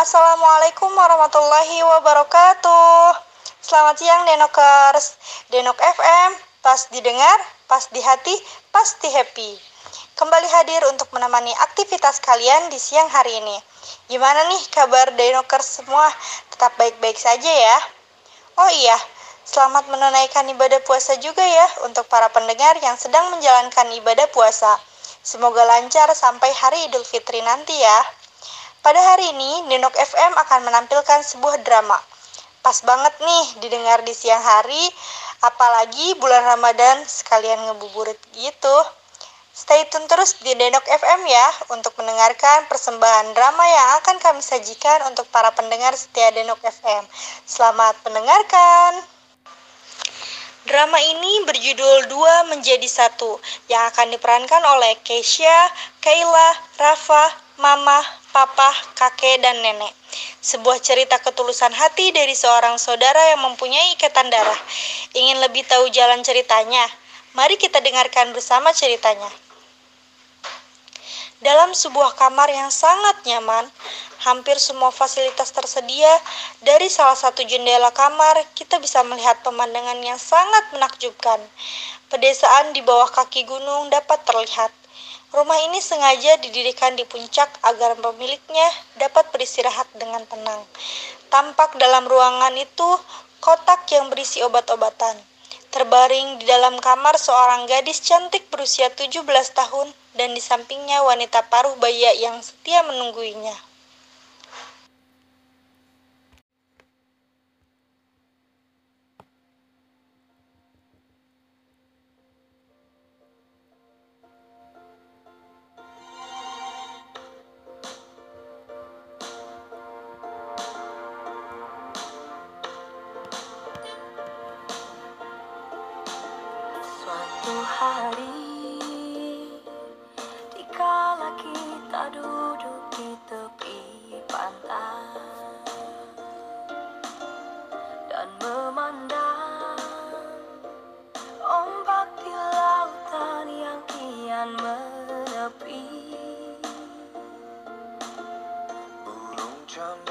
Assalamualaikum warahmatullahi wabarakatuh. Selamat siang Denokers. Denok FM, pas didengar, pas di hati, pasti happy. Kembali hadir untuk menemani aktivitas kalian di siang hari ini. Gimana nih kabar Denokers semua? Tetap baik-baik saja ya. Oh iya, selamat menunaikan ibadah puasa juga ya untuk para pendengar yang sedang menjalankan ibadah puasa. Semoga lancar sampai hari Idul Fitri nanti ya. Pada hari ini, Denok FM akan menampilkan sebuah drama. Pas banget nih didengar di siang hari, apalagi bulan Ramadan sekalian ngebuburit gitu. Stay tune terus di Denok FM ya untuk mendengarkan persembahan drama yang akan kami sajikan untuk para pendengar setia Denok FM. Selamat mendengarkan. Drama ini berjudul Dua Menjadi Satu yang akan diperankan oleh Keisha, Kayla, Rafa, Mama, papa, kakek, dan nenek. Sebuah cerita ketulusan hati dari seorang saudara yang mempunyai ikatan darah. Ingin lebih tahu jalan ceritanya? Mari kita dengarkan bersama ceritanya. Dalam sebuah kamar yang sangat nyaman, hampir semua fasilitas tersedia. Dari salah satu jendela kamar, kita bisa melihat pemandangan yang sangat menakjubkan. Pedesaan di bawah kaki gunung dapat terlihat. Rumah ini sengaja didirikan di puncak agar pemiliknya dapat beristirahat dengan tenang. Tampak dalam ruangan itu kotak yang berisi obat-obatan. Terbaring di dalam kamar seorang gadis cantik berusia 17 tahun dan di sampingnya wanita paruh baya yang setia menungguinya. from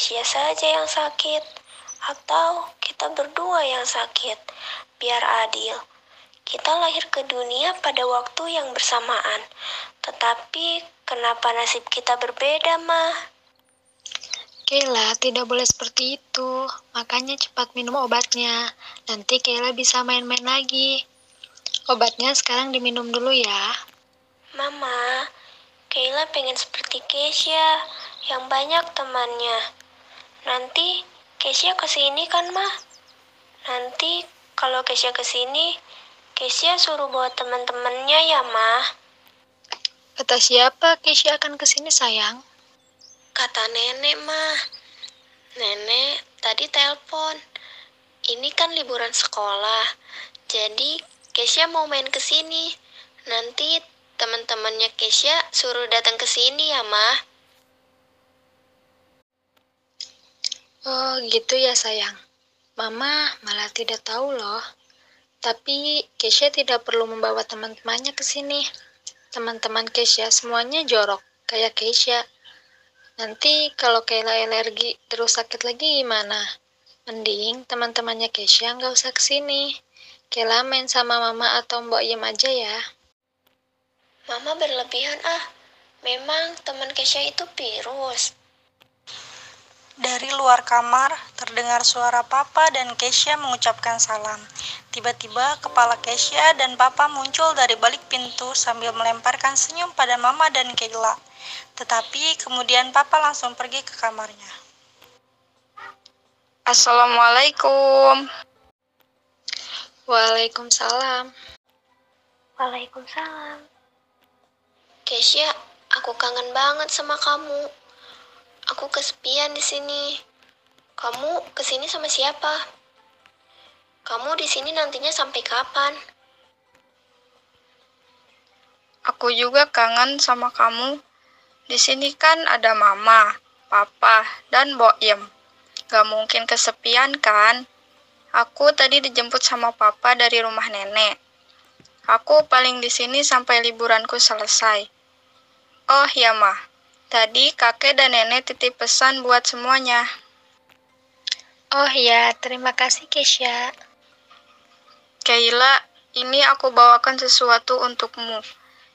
Kesia saja yang sakit? Atau kita berdua yang sakit? Biar adil. Kita lahir ke dunia pada waktu yang bersamaan. Tetapi kenapa nasib kita berbeda, mah? Kayla, tidak boleh seperti itu. Makanya cepat minum obatnya. Nanti Kayla bisa main-main lagi. Obatnya sekarang diminum dulu ya. Mama, Kayla pengen seperti Kesia, yang banyak temannya. Nanti Kesia ke sini kan, mah? Nanti kalau Kesia ke sini, Kesia suruh bawa teman-temannya ya, mah? Kata siapa Kesia akan ke sini sayang? Kata nenek mah, nenek tadi telepon. Ini kan liburan sekolah, jadi Kesia mau main ke sini. Nanti teman-temannya Kesia suruh datang ke sini ya, mah. Oh, gitu ya sayang. Mama malah tidak tahu loh. Tapi Kesia tidak perlu membawa teman-temannya ke sini. Teman-teman Kesia semuanya jorok, kayak Kesia. Nanti kalau Kayla alergi terus sakit lagi gimana? Mending teman-temannya Keisha nggak usah ke sini. Kayla main sama mama atau mbok Yem aja ya. Mama berlebihan ah. Memang teman Keisha itu virus. Dari luar kamar, terdengar suara Papa dan Keisha mengucapkan salam. Tiba-tiba, kepala Keisha dan Papa muncul dari balik pintu sambil melemparkan senyum pada Mama dan Kayla. Tetapi kemudian Papa langsung pergi ke kamarnya. Assalamualaikum. Waalaikumsalam. Waalaikumsalam. Kesia, aku kangen banget sama kamu. Aku kesepian di sini. Kamu ke sini sama siapa? Kamu di sini nantinya sampai kapan? Aku juga kangen sama kamu. Di sini kan ada mama, papa, dan Boim. Gak mungkin kesepian kan? Aku tadi dijemput sama papa dari rumah nenek. Aku paling di sini sampai liburanku selesai. Oh ya mah, tadi kakek dan nenek titip pesan buat semuanya. Oh ya, terima kasih Keisha. Kayla, ini aku bawakan sesuatu untukmu.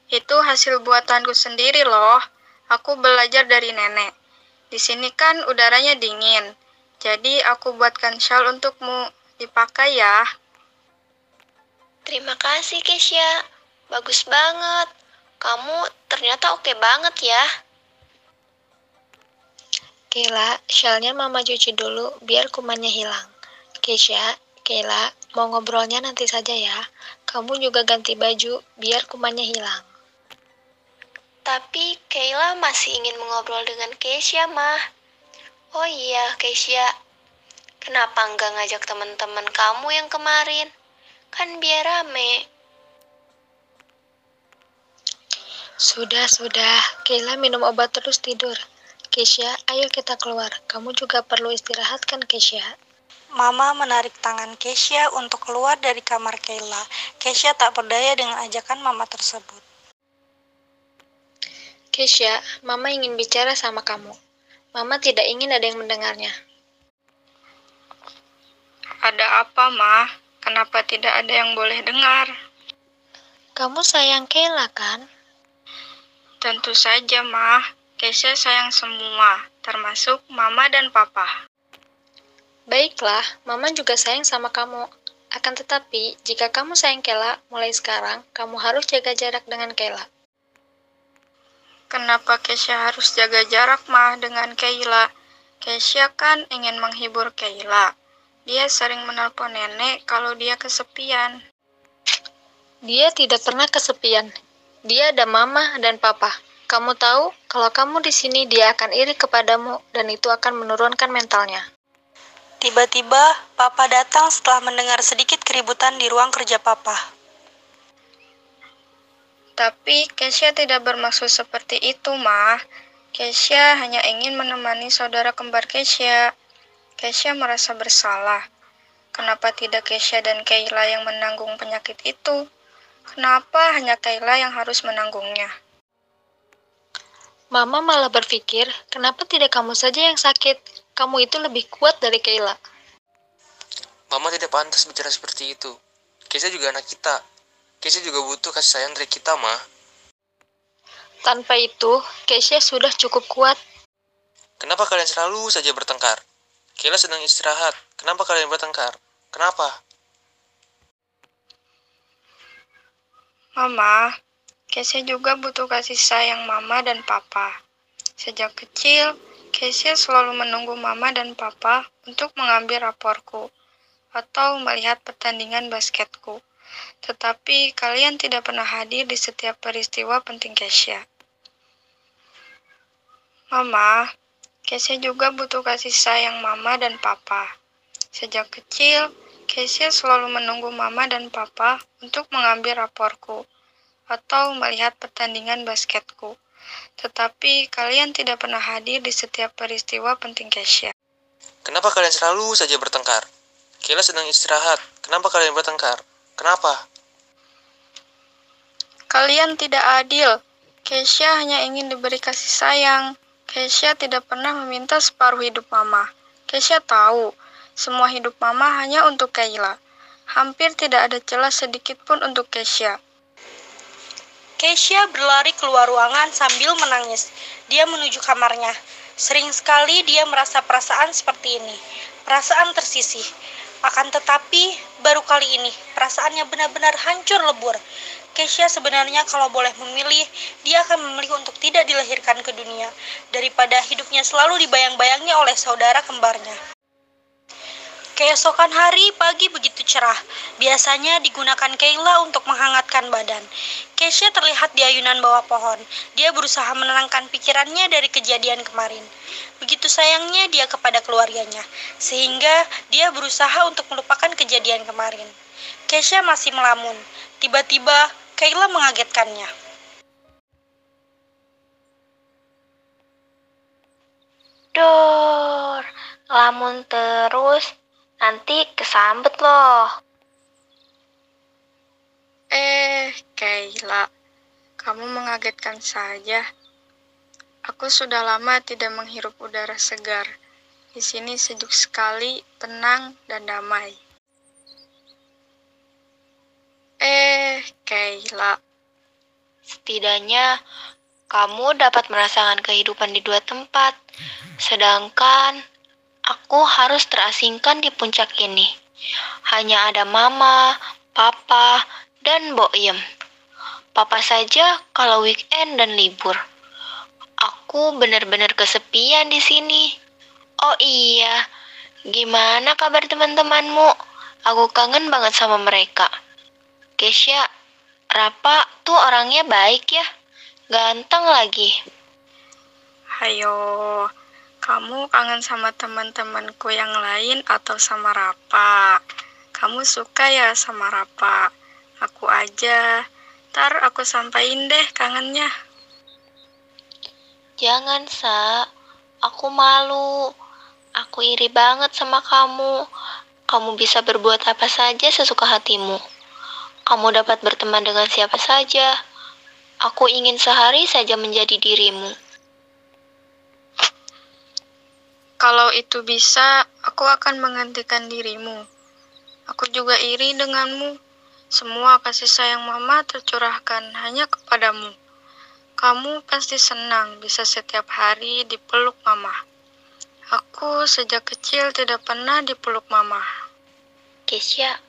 Itu hasil buatanku sendiri loh. Aku belajar dari nenek. Di sini kan udaranya dingin, jadi aku buatkan shawl untukmu. Dipakai ya. Terima kasih, Kesia. Bagus banget. Kamu ternyata oke banget ya. Kayla, shawlnya mama cuci dulu biar kumannya hilang. Keisha, Kayla, mau ngobrolnya nanti saja ya. Kamu juga ganti baju biar kumannya hilang. Tapi Kayla masih ingin mengobrol dengan Keisha, mah. Oh iya, Keisha. Kenapa nggak ngajak teman-teman kamu yang kemarin? Kan biar rame. Sudah, sudah. Kayla minum obat terus tidur. Keisha, ayo kita keluar. Kamu juga perlu istirahat kan, Keisha? Mama menarik tangan Keisha untuk keluar dari kamar Kayla. Keisha tak berdaya dengan ajakan mama tersebut. Keisha, Mama ingin bicara sama kamu. Mama tidak ingin ada yang mendengarnya. Ada apa, Ma? Kenapa tidak ada yang boleh dengar? Kamu sayang Kayla, kan? Tentu saja, Ma. Keisha sayang semua, termasuk Mama dan Papa. Baiklah, Mama juga sayang sama kamu. Akan tetapi, jika kamu sayang Kayla, mulai sekarang, kamu harus jaga jarak dengan Kayla. Kenapa Keisha harus jaga jarak mah dengan Kayla? Keisha kan ingin menghibur Kayla. Dia sering menelpon nenek kalau dia kesepian. Dia tidak pernah kesepian. Dia ada mama dan papa. Kamu tahu, kalau kamu di sini dia akan iri kepadamu dan itu akan menurunkan mentalnya. Tiba-tiba, Papa datang setelah mendengar sedikit keributan di ruang kerja Papa. Tapi Keisha tidak bermaksud seperti itu, mah. Keisha hanya ingin menemani saudara kembar Keisha. Keisha merasa bersalah. Kenapa tidak Keisha dan Kayla yang menanggung penyakit itu? Kenapa hanya Kayla yang harus menanggungnya? Mama malah berpikir, kenapa tidak kamu saja yang sakit? Kamu itu lebih kuat dari Kayla. Mama tidak pantas bicara seperti itu. Keisha juga anak kita. Keisha juga butuh kasih sayang dari kita, Ma. Tanpa itu, Keisha sudah cukup kuat. Kenapa kalian selalu saja bertengkar? Kayla sedang istirahat. Kenapa kalian bertengkar? Kenapa? Mama, Keisha juga butuh kasih sayang mama dan papa. Sejak kecil, Keisha selalu menunggu mama dan papa untuk mengambil raporku atau melihat pertandingan basketku. Tetapi kalian tidak pernah hadir di setiap peristiwa penting Keisha. Mama, Keisha juga butuh kasih sayang mama dan papa. Sejak kecil, Keisha selalu menunggu mama dan papa untuk mengambil raporku atau melihat pertandingan basketku. Tetapi kalian tidak pernah hadir di setiap peristiwa penting Keisha. Kenapa kalian selalu saja bertengkar? Kayla sedang istirahat. Kenapa kalian bertengkar? Kenapa? Kalian tidak adil. Keisha hanya ingin diberi kasih sayang. Keisha tidak pernah meminta separuh hidup mama. Keisha tahu, semua hidup mama hanya untuk Kayla. Hampir tidak ada celah sedikit pun untuk Keisha. Keisha berlari keluar ruangan sambil menangis. Dia menuju kamarnya. Sering sekali dia merasa perasaan seperti ini. Perasaan tersisih. Akan tetapi, baru kali ini, perasaannya benar-benar hancur lebur. Keisha sebenarnya kalau boleh memilih, dia akan memilih untuk tidak dilahirkan ke dunia, daripada hidupnya selalu dibayang-bayangnya oleh saudara kembarnya. Keesokan hari pagi begitu cerah. Biasanya digunakan Kayla untuk menghangatkan badan. Keisha terlihat di ayunan bawah pohon. Dia berusaha menenangkan pikirannya dari kejadian kemarin. Begitu sayangnya dia kepada keluarganya, sehingga dia berusaha untuk melupakan kejadian kemarin. Keisha masih melamun. Tiba-tiba Kayla mengagetkannya. Dor, lamun terus nanti kesambet loh. Eh, Kayla, kamu mengagetkan saja. Aku sudah lama tidak menghirup udara segar. Di sini sejuk sekali, tenang, dan damai. Eh, Kayla, Setidaknya kamu dapat merasakan kehidupan di dua tempat. Sedangkan aku harus terasingkan di puncak ini. Hanya ada mama, papa, dan Boyem. Papa saja kalau weekend dan libur. Aku benar-benar kesepian di sini. Oh iya, gimana kabar teman-temanmu? Aku kangen banget sama mereka. Kesha, Rapa tuh orangnya baik ya. Ganteng lagi. hayo. Kamu kangen sama teman-temanku yang lain atau sama Rapa? Kamu suka ya sama Rapa? Aku aja. Ntar aku sampaikan deh kangennya. Jangan, Sa. Aku malu. Aku iri banget sama kamu. Kamu bisa berbuat apa saja sesuka hatimu. Kamu dapat berteman dengan siapa saja. Aku ingin sehari saja menjadi dirimu. Kalau itu bisa, aku akan menggantikan dirimu. Aku juga iri denganmu. Semua kasih sayang mama tercurahkan hanya kepadamu. Kamu pasti senang bisa setiap hari dipeluk mama. Aku sejak kecil tidak pernah dipeluk mama. Kesya,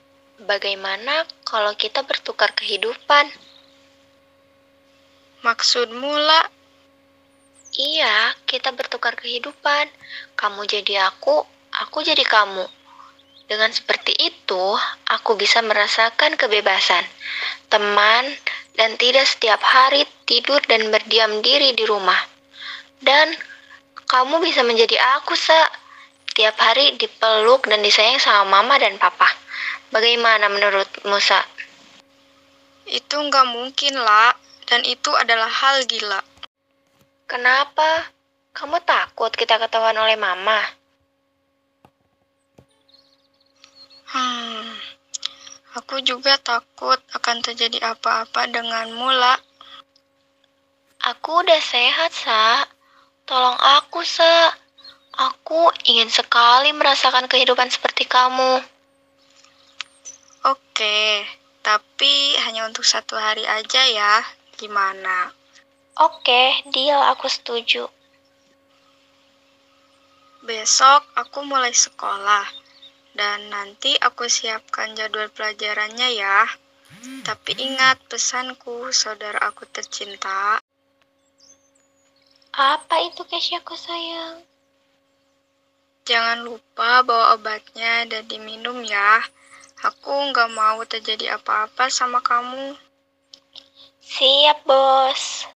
bagaimana kalau kita bertukar kehidupan? Maksudmu lah, Iya, kita bertukar kehidupan. Kamu jadi aku, aku jadi kamu. Dengan seperti itu, aku bisa merasakan kebebasan, teman, dan tidak setiap hari tidur dan berdiam diri di rumah. Dan kamu bisa menjadi aku, Sa. Tiap hari dipeluk dan disayang sama mama dan papa. Bagaimana menurutmu, Sa? itu nggak mungkin lah, dan itu adalah hal gila. Kenapa? Kamu takut kita ketahuan oleh mama? Hmm, aku juga takut akan terjadi apa-apa denganmu lah. Aku udah sehat, Sa. Tolong aku, Sa. Aku ingin sekali merasakan kehidupan seperti kamu. Oke, tapi hanya untuk satu hari aja ya. Gimana? Oke, deal aku setuju. Besok aku mulai sekolah. Dan nanti aku siapkan jadwal pelajarannya ya. Tapi ingat pesanku, saudara aku tercinta. Apa itu Kesyaku sayang? Jangan lupa bawa obatnya dan diminum ya. Aku nggak mau terjadi apa-apa sama kamu. Siap, bos.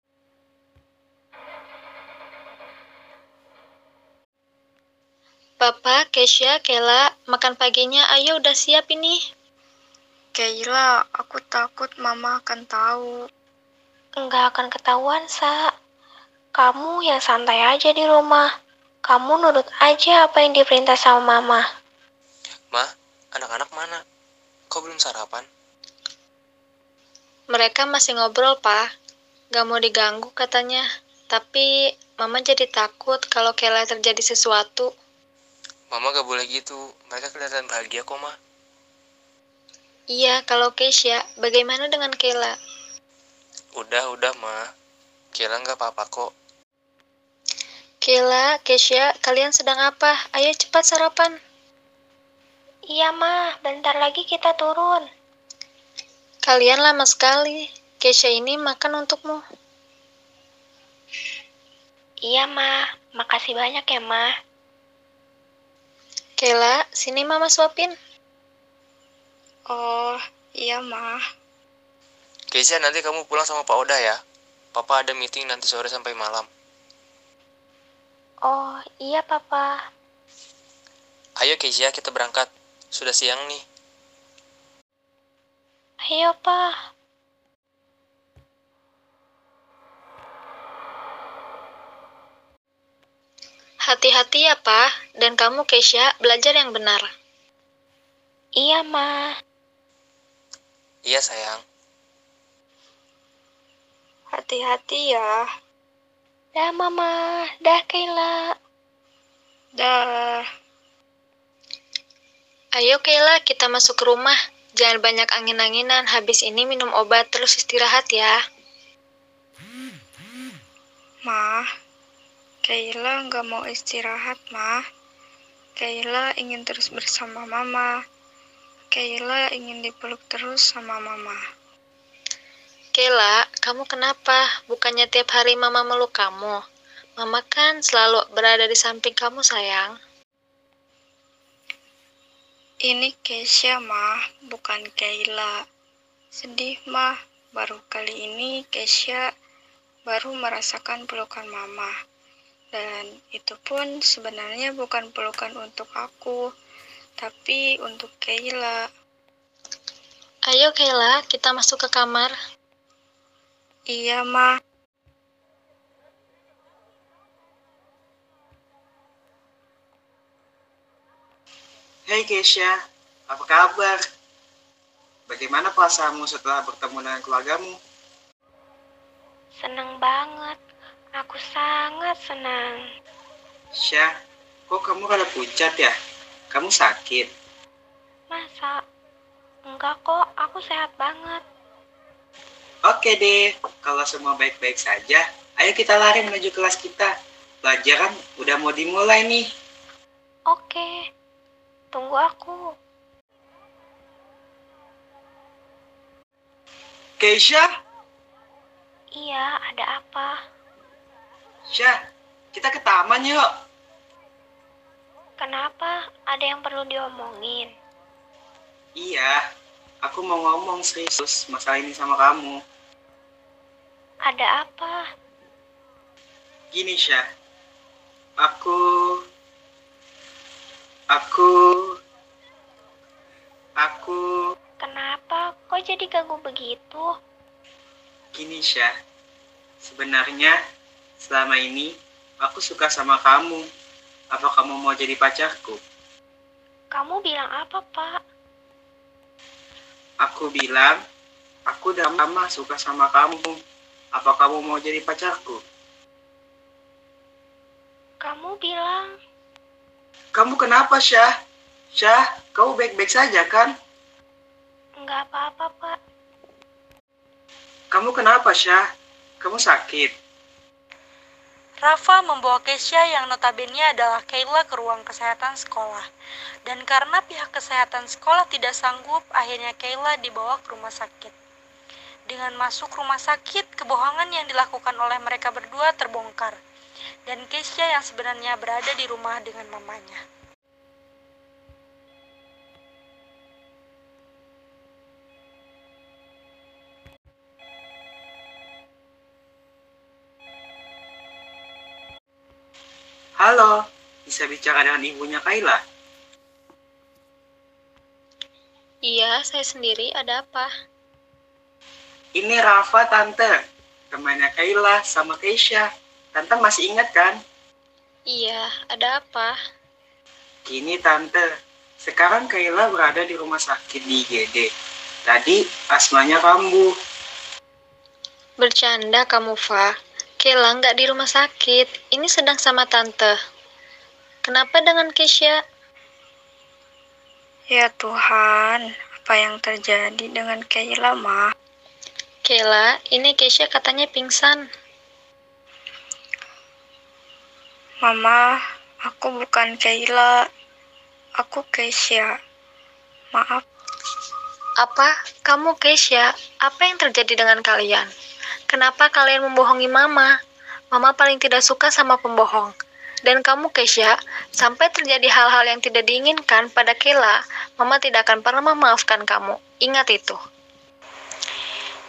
Papa, Kesya, Kela, makan paginya ayo udah siap ini. Kayla, aku takut mama akan tahu. Enggak akan ketahuan, Sa. Kamu yang santai aja di rumah. Kamu nurut aja apa yang diperintah sama mama. Ma, anak-anak mana? Kok belum sarapan? Mereka masih ngobrol, Pak. Gak mau diganggu katanya. Tapi Mama jadi takut kalau Kela terjadi sesuatu. Mama gak boleh gitu. Mereka kelihatan bahagia kok, Ma. Iya, kalau Keisha, bagaimana dengan Kela? Udah, udah, Ma. Kira nggak apa-apa kok. Kela, Keisha, kalian sedang apa? Ayo cepat sarapan. Iya, Ma. Bentar lagi kita turun. Kalian lama sekali. Keisha ini makan untukmu. Iya, Ma. Makasih banyak ya, Ma. Kela, sini Mama suapin. Oh, iya mah. Keisha, nanti kamu pulang sama Pak Oda ya. Papa ada meeting nanti sore sampai malam. Oh, iya, Papa. Ayo Keisha, kita berangkat. Sudah siang nih. Ayo, Pa. Hati-hati ya, Pak. Dan kamu, Keisha, belajar yang benar. Iya, Ma. Iya sayang. Hati-hati ya. Dah, Mama. Dah, Kayla. Dah. Ayo, Kayla, kita masuk ke rumah. Jangan banyak angin-anginan. Habis ini minum obat, terus istirahat ya. Mah, Kayla nggak mau istirahat, Mah. Kayla ingin terus bersama Mama. Kayla ingin dipeluk terus sama Mama. Kayla, kamu kenapa? Bukannya tiap hari Mama meluk kamu. Mama kan selalu berada di samping kamu, sayang. Ini Keisha, Mah, bukan Kayla. Sedih, Mah. Baru kali ini Keisha baru merasakan pelukan Mama. Dan itu pun sebenarnya bukan pelukan untuk aku, tapi untuk Kayla. Ayo, Kayla, kita masuk ke kamar. Iya, Mah. Hai Keisha, apa kabar? Bagaimana perasaanmu setelah bertemu dengan keluargamu? Seneng banget. Aku sangat senang. Syah, kok kamu rada pucat ya? Kamu sakit? Masa? Enggak kok, aku sehat banget. Oke deh, kalau semua baik-baik saja, ayo kita lari menuju kelas kita. Pelajaran udah mau dimulai nih. Oke, tunggu aku. Keisha, Iya, ada apa? Syah, kita ke taman yuk. Kenapa? Ada yang perlu diomongin? Iya, aku mau ngomong serius masalah ini sama kamu. Ada apa? Gini Syah, aku, aku, aku, Kenapa? Kok jadi ganggu begitu? gini Syah. Sebenarnya selama ini aku suka sama kamu. Apa kamu mau jadi pacarku? Kamu bilang apa, Pak? Aku bilang, aku udah lama suka sama kamu. Apa kamu mau jadi pacarku? Kamu bilang, Kamu kenapa Syah? Syah, kamu baik-baik saja kan? enggak apa-apa, Pak. Kamu kenapa Syah? Kamu sakit? Rafa membawa Keisha yang notabene adalah Kayla ke ruang kesehatan sekolah. Dan karena pihak kesehatan sekolah tidak sanggup, akhirnya Kayla dibawa ke rumah sakit. Dengan masuk rumah sakit, kebohongan yang dilakukan oleh mereka berdua terbongkar. Dan Keisha yang sebenarnya berada di rumah dengan mamanya. Halo, bisa bicara dengan ibunya Kayla? Iya, saya sendiri. Ada apa? Ini Rafa Tante, temannya Kayla sama Keisha. Tante masih ingat kan? Iya, ada apa? Gini Tante, sekarang Kayla berada di rumah sakit di IGD. Tadi asmanya kambuh. Bercanda kamu, Fa. Kela nggak di rumah sakit. Ini sedang sama tante. Kenapa dengan Keisha? Ya Tuhan, apa yang terjadi dengan Kayla, Ma? Kela, ini Keisha katanya pingsan. Mama, aku bukan Kayla. Aku Keisha. Maaf, Apa? Kamu Keisha? Apa yang terjadi dengan kalian? Kenapa kalian membohongi Mama? Mama paling tidak suka sama pembohong. Dan kamu Keisha, sampai terjadi hal-hal yang tidak diinginkan pada Kela, Mama tidak akan pernah memaafkan kamu. Ingat itu.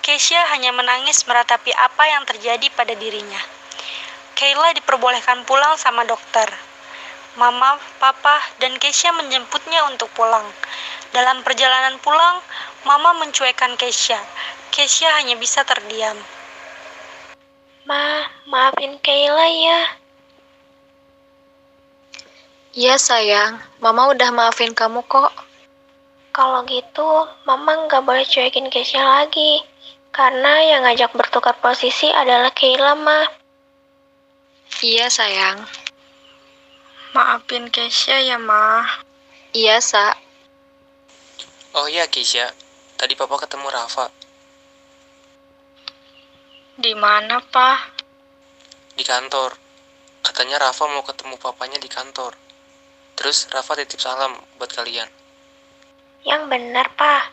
Keisha hanya menangis meratapi apa yang terjadi pada dirinya. Kayla diperbolehkan pulang sama dokter. Mama, Papa, dan Keisha menjemputnya untuk pulang. Dalam perjalanan pulang, Mama mencuekkan Keisha. Keisha hanya bisa terdiam. Ma, maafin Kayla ya. Iya sayang, Mama udah maafin kamu kok. Kalau gitu, Mama nggak boleh cuekin Keisha lagi. Karena yang ngajak bertukar posisi adalah Kayla, Ma. Iya sayang. maafin Keisha ya, Ma. Iya, Sa. Oh iya Keisha, tadi papa ketemu Rafa Di mana, Pa? di kantor. Katanya Rafa mau ketemu papanya di kantor. Terus Rafa titip salam buat kalian. Yang benar, Pa.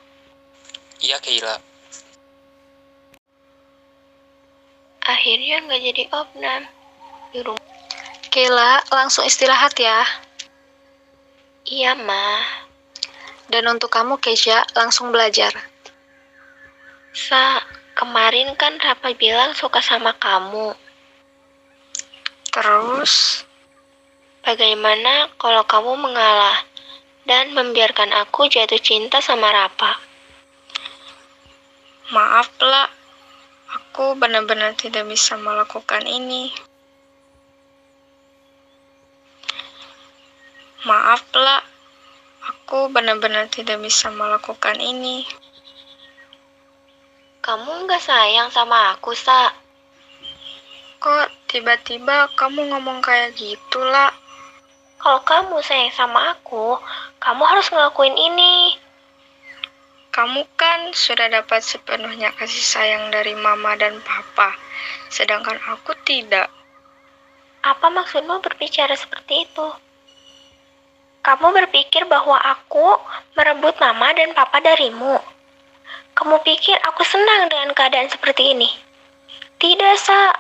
Iya Kayla. Akhirnya nggak jadi opnam. Di rumah. Kela, langsung istirahat ya. Iya, Ma. Dan untuk kamu, Keisha, langsung belajar. Sa, kemarin kan Rafa bilang suka sama kamu. Terus, Bagaimana kalau kamu mengalah dan membiarkan aku jatuh cinta sama Rafa? maaf lah. Aku benar-benar tidak bisa melakukan ini. Maaf lah. aku benar-benar tidak bisa melakukan ini. Kamu nggak sayang sama aku, Sa? Kok tiba-tiba kamu ngomong kayak gitu, lah? Kalau kamu sayang sama aku, kamu harus ngelakuin ini. Kamu kan sudah dapat sepenuhnya kasih sayang dari mama dan papa, sedangkan aku tidak. Apa maksudmu berbicara seperti itu? Kamu berpikir bahwa aku merebut mama dan papa darimu. Kamu pikir aku senang dengan keadaan seperti ini? Tidak, Sa.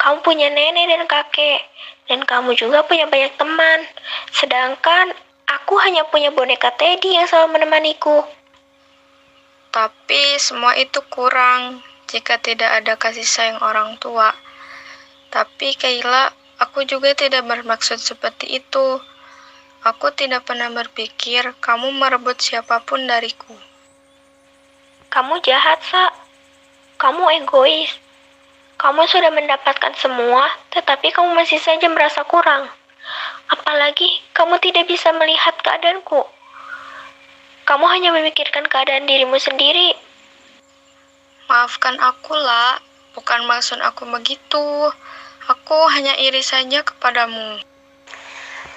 Kamu punya nenek dan kakek, dan kamu juga punya banyak teman. Sedangkan aku hanya punya boneka Teddy yang selalu menemaniku. Tapi semua itu kurang jika tidak ada kasih sayang orang tua. Tapi Kayla, aku juga tidak bermaksud seperti itu. Aku tidak pernah berpikir kamu merebut siapa pun dariku. Kamu jahat, Sa. Kamu egois. Kamu sudah mendapatkan semua, tetapi kamu masih saja merasa kurang. Apalagi kamu tidak bisa melihat keadaanku. Kamu hanya memikirkan keadaan dirimu sendiri. Maafkan aku, lah. Bukan maksud aku begitu. Aku hanya iri saja kepadamu.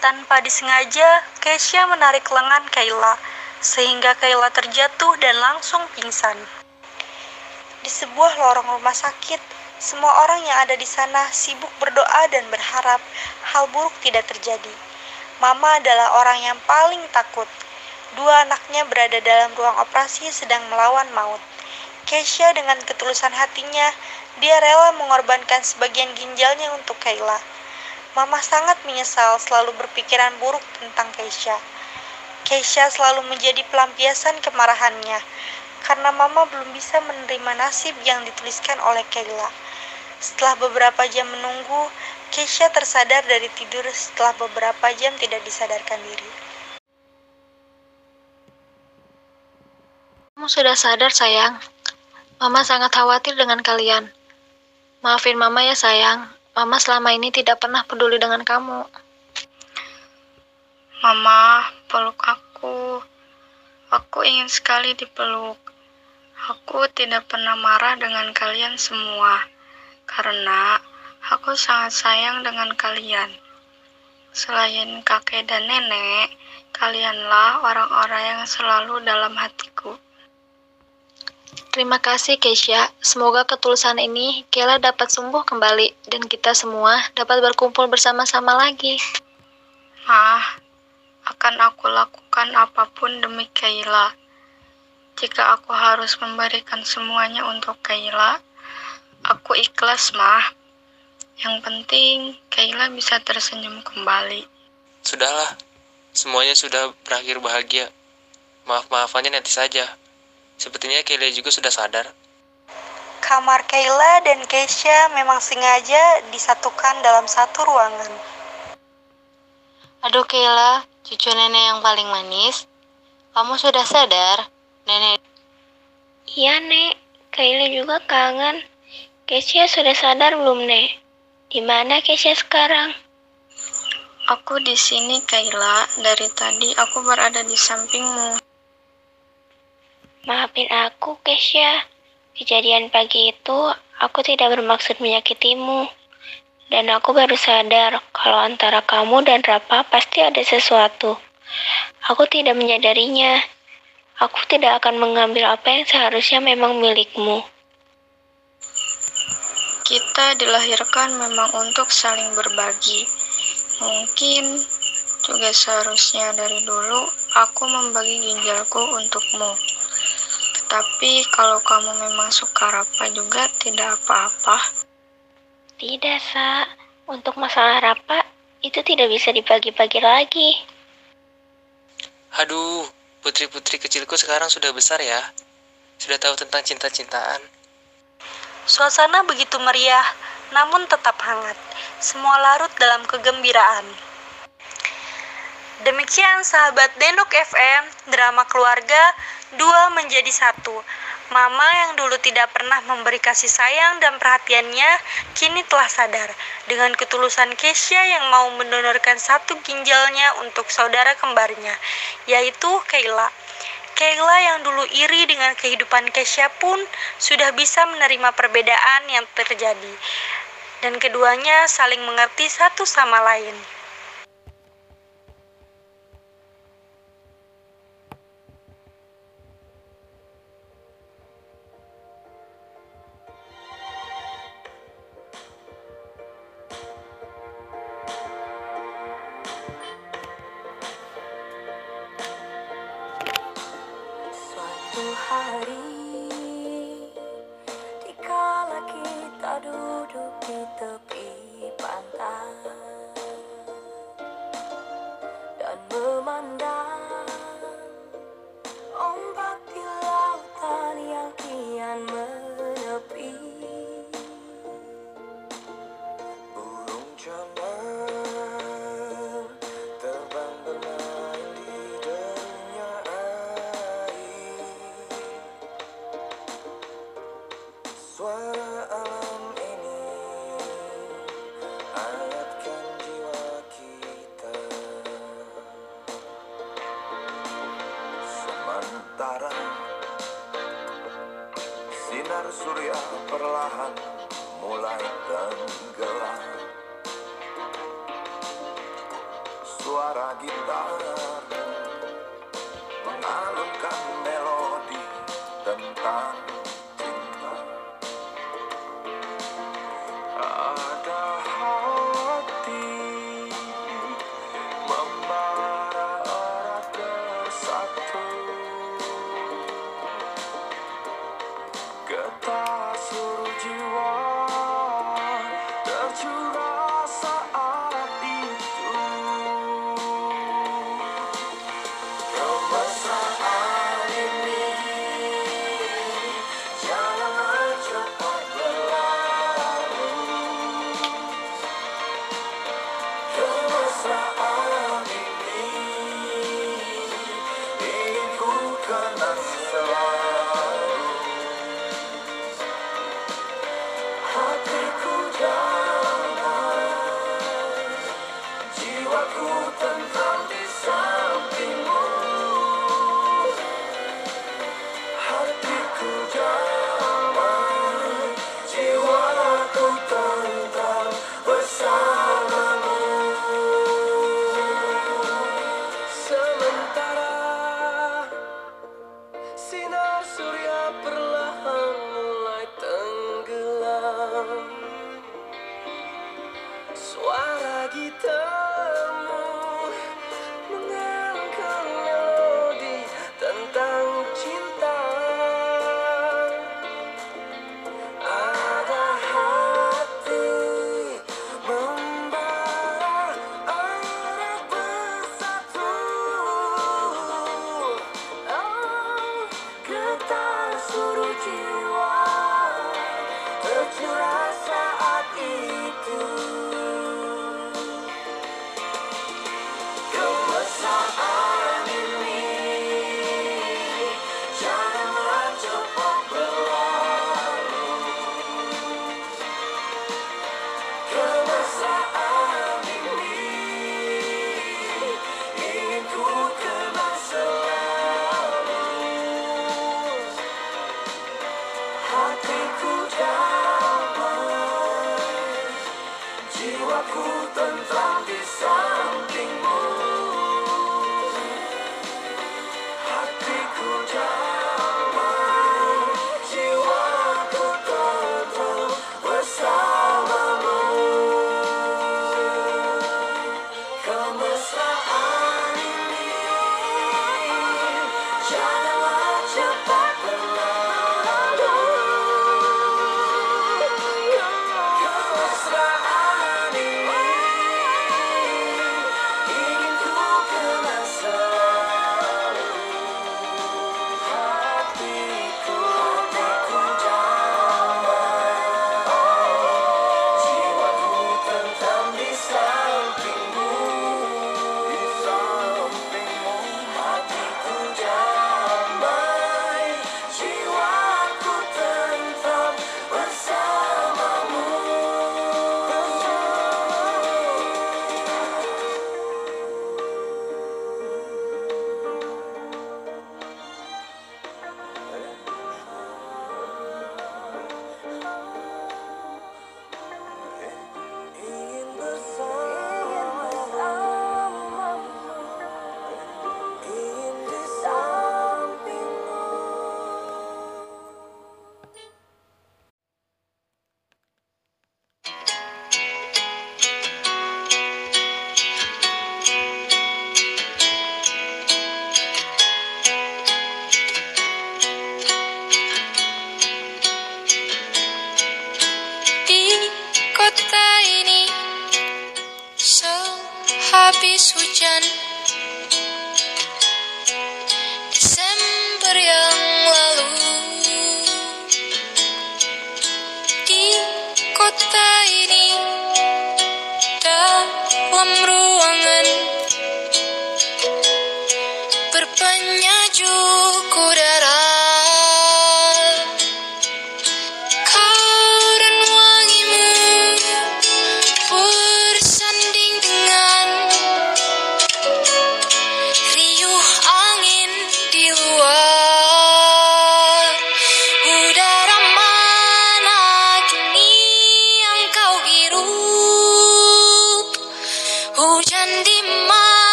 Tanpa disengaja, Keisha menarik lengan Kayla, sehingga Kayla terjatuh dan langsung pingsan. Di sebuah lorong rumah sakit, semua orang yang ada di sana sibuk berdoa dan berharap hal buruk tidak terjadi. Mama adalah orang yang paling takut. Dua anaknya berada dalam ruang operasi sedang melawan maut. Keisha dengan ketulusan hatinya, dia rela mengorbankan sebagian ginjalnya untuk Kayla. Mama sangat menyesal selalu berpikiran buruk tentang Keisha. Keisha selalu menjadi pelampiasan kemarahannya karena Mama belum bisa menerima nasib yang dituliskan oleh Kayla. Setelah beberapa jam menunggu, Keisha tersadar dari tidur setelah beberapa jam tidak disadarkan diri. Kamu sudah sadar, sayang. Mama sangat khawatir dengan kalian. Maafin Mama ya, sayang. Mama selama ini tidak pernah peduli dengan kamu. Mama, peluk aku. Aku ingin sekali dipeluk. Aku tidak pernah marah dengan kalian semua, karena aku sangat sayang dengan kalian. Selain kakek dan nenek, kalianlah orang-orang yang selalu dalam hatiku. Terima kasih, Keisha. Semoga ketulusan ini Kela dapat sembuh kembali dan kita semua dapat berkumpul bersama-sama lagi. Ah, akan aku lakukan apa pun demi Kayla. Jika aku harus memberikan semuanya untuk Kayla, aku ikhlas, mah. Yang penting Kayla bisa tersenyum kembali. Sudahlah, semuanya sudah berakhir bahagia. Maaf-maafannya nanti saja. Sepertinya Kelly juga sudah sadar. Kamar Kayla dan Keisha memang sengaja disatukan dalam satu ruangan. Aduh, Kayla, cucu nenek yang paling manis. Kamu sudah sadar? Nenek Iya, Nek. Kayla juga kangen. Keisha sudah sadar belum, Nek? Di mana Keisha sekarang? Aku di sini, Kayla. Dari tadi aku berada di sampingmu. Maafin aku, Keisha. Kejadian pagi itu, aku tidak bermaksud menyakitimu. Dan aku baru sadar kalau antara kamu dan Rapa pasti ada sesuatu. Aku tidak menyadarinya. Aku tidak akan mengambil apa yang seharusnya memang milikmu. Kita dilahirkan memang untuk saling berbagi. Mungkin juga seharusnya dari dulu aku membagi ginjalku untukmu. Tetapi kalau kamu memang suka Rapa juga tidak apa-apa. Tidak, Sa. Untuk masalah Rapa, itu tidak bisa dibagi-bagi lagi. Aduh, putri-putri kecilku sekarang sudah besar ya. Sudah tahu tentang cinta-cintaan. Suasana begitu meriah, namun tetap hangat. Semua larut dalam kegembiraan. Demikian sahabat Denok FM, drama keluarga dua menjadi satu. Mama yang dulu tidak pernah memberi kasih sayang dan perhatiannya kini telah sadar dengan ketulusan Keisha yang mau mendonorkan satu ginjalnya untuk saudara kembarnya, yaitu Kayla. Kayla yang dulu iri dengan kehidupan Keisha pun sudah bisa menerima perbedaan yang terjadi. Dan keduanya saling mengerti satu sama lain. Sinar surya perlahan mulai tenggelam. Suara gitar mengalunkan melodi tentang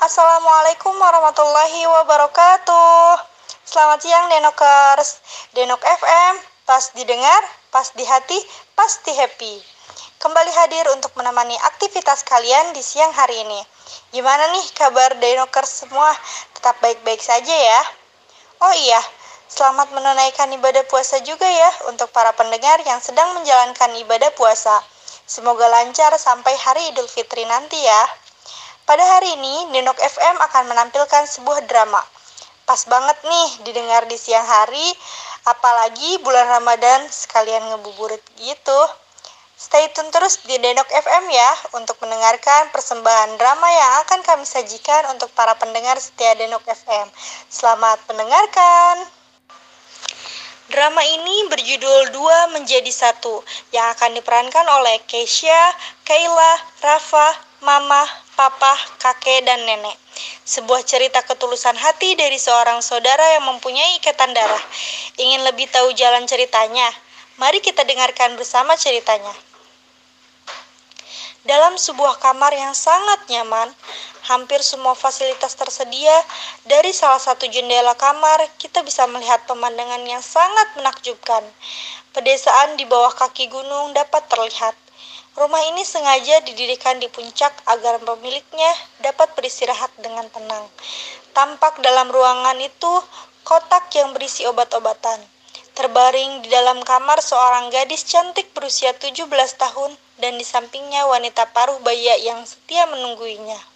Assalamualaikum warahmatullahi wabarakatuh. Selamat siang Denokers. Denok FM, pas didengar, pas di hati, pasti happy. Kembali hadir untuk menemani aktivitas kalian di siang hari ini. Gimana nih kabar Denokers semua? Tetap baik-baik saja ya. Oh iya, selamat menunaikan ibadah puasa juga ya untuk para pendengar yang sedang menjalankan ibadah puasa. Semoga lancar sampai hari Idul Fitri nanti ya. Pada hari ini, Denok FM akan menampilkan sebuah drama. Pas banget nih didengar di siang hari, apalagi bulan Ramadan sekalian ngebuburit gitu. Stay tune terus di Denok FM ya untuk mendengarkan persembahan drama yang akan kami sajikan untuk para pendengar setia Denok FM. Selamat mendengarkan. Drama ini berjudul Dua Menjadi Satu yang akan diperankan oleh Keisha, Kayla, Rafa, Mama, Papa, Kakek, dan Nenek. Sebuah cerita ketulusan hati dari seorang saudara yang mempunyai ikatan darah. Ingin lebih tahu jalan ceritanya? Mari kita dengarkan bersama ceritanya. Dalam sebuah kamar yang sangat nyaman, hampir semua fasilitas tersedia. Dari salah satu jendela kamar, kita bisa melihat pemandangan yang sangat menakjubkan. Pedesaan di bawah kaki gunung dapat terlihat. Rumah ini sengaja didirikan di puncak agar pemiliknya dapat beristirahat dengan tenang. Tampak dalam ruangan itu kotak yang berisi obat-obatan. Terbaring di dalam kamar seorang gadis cantik berusia 17 tahun dan di sampingnya wanita paruh baya yang setia menungguinya.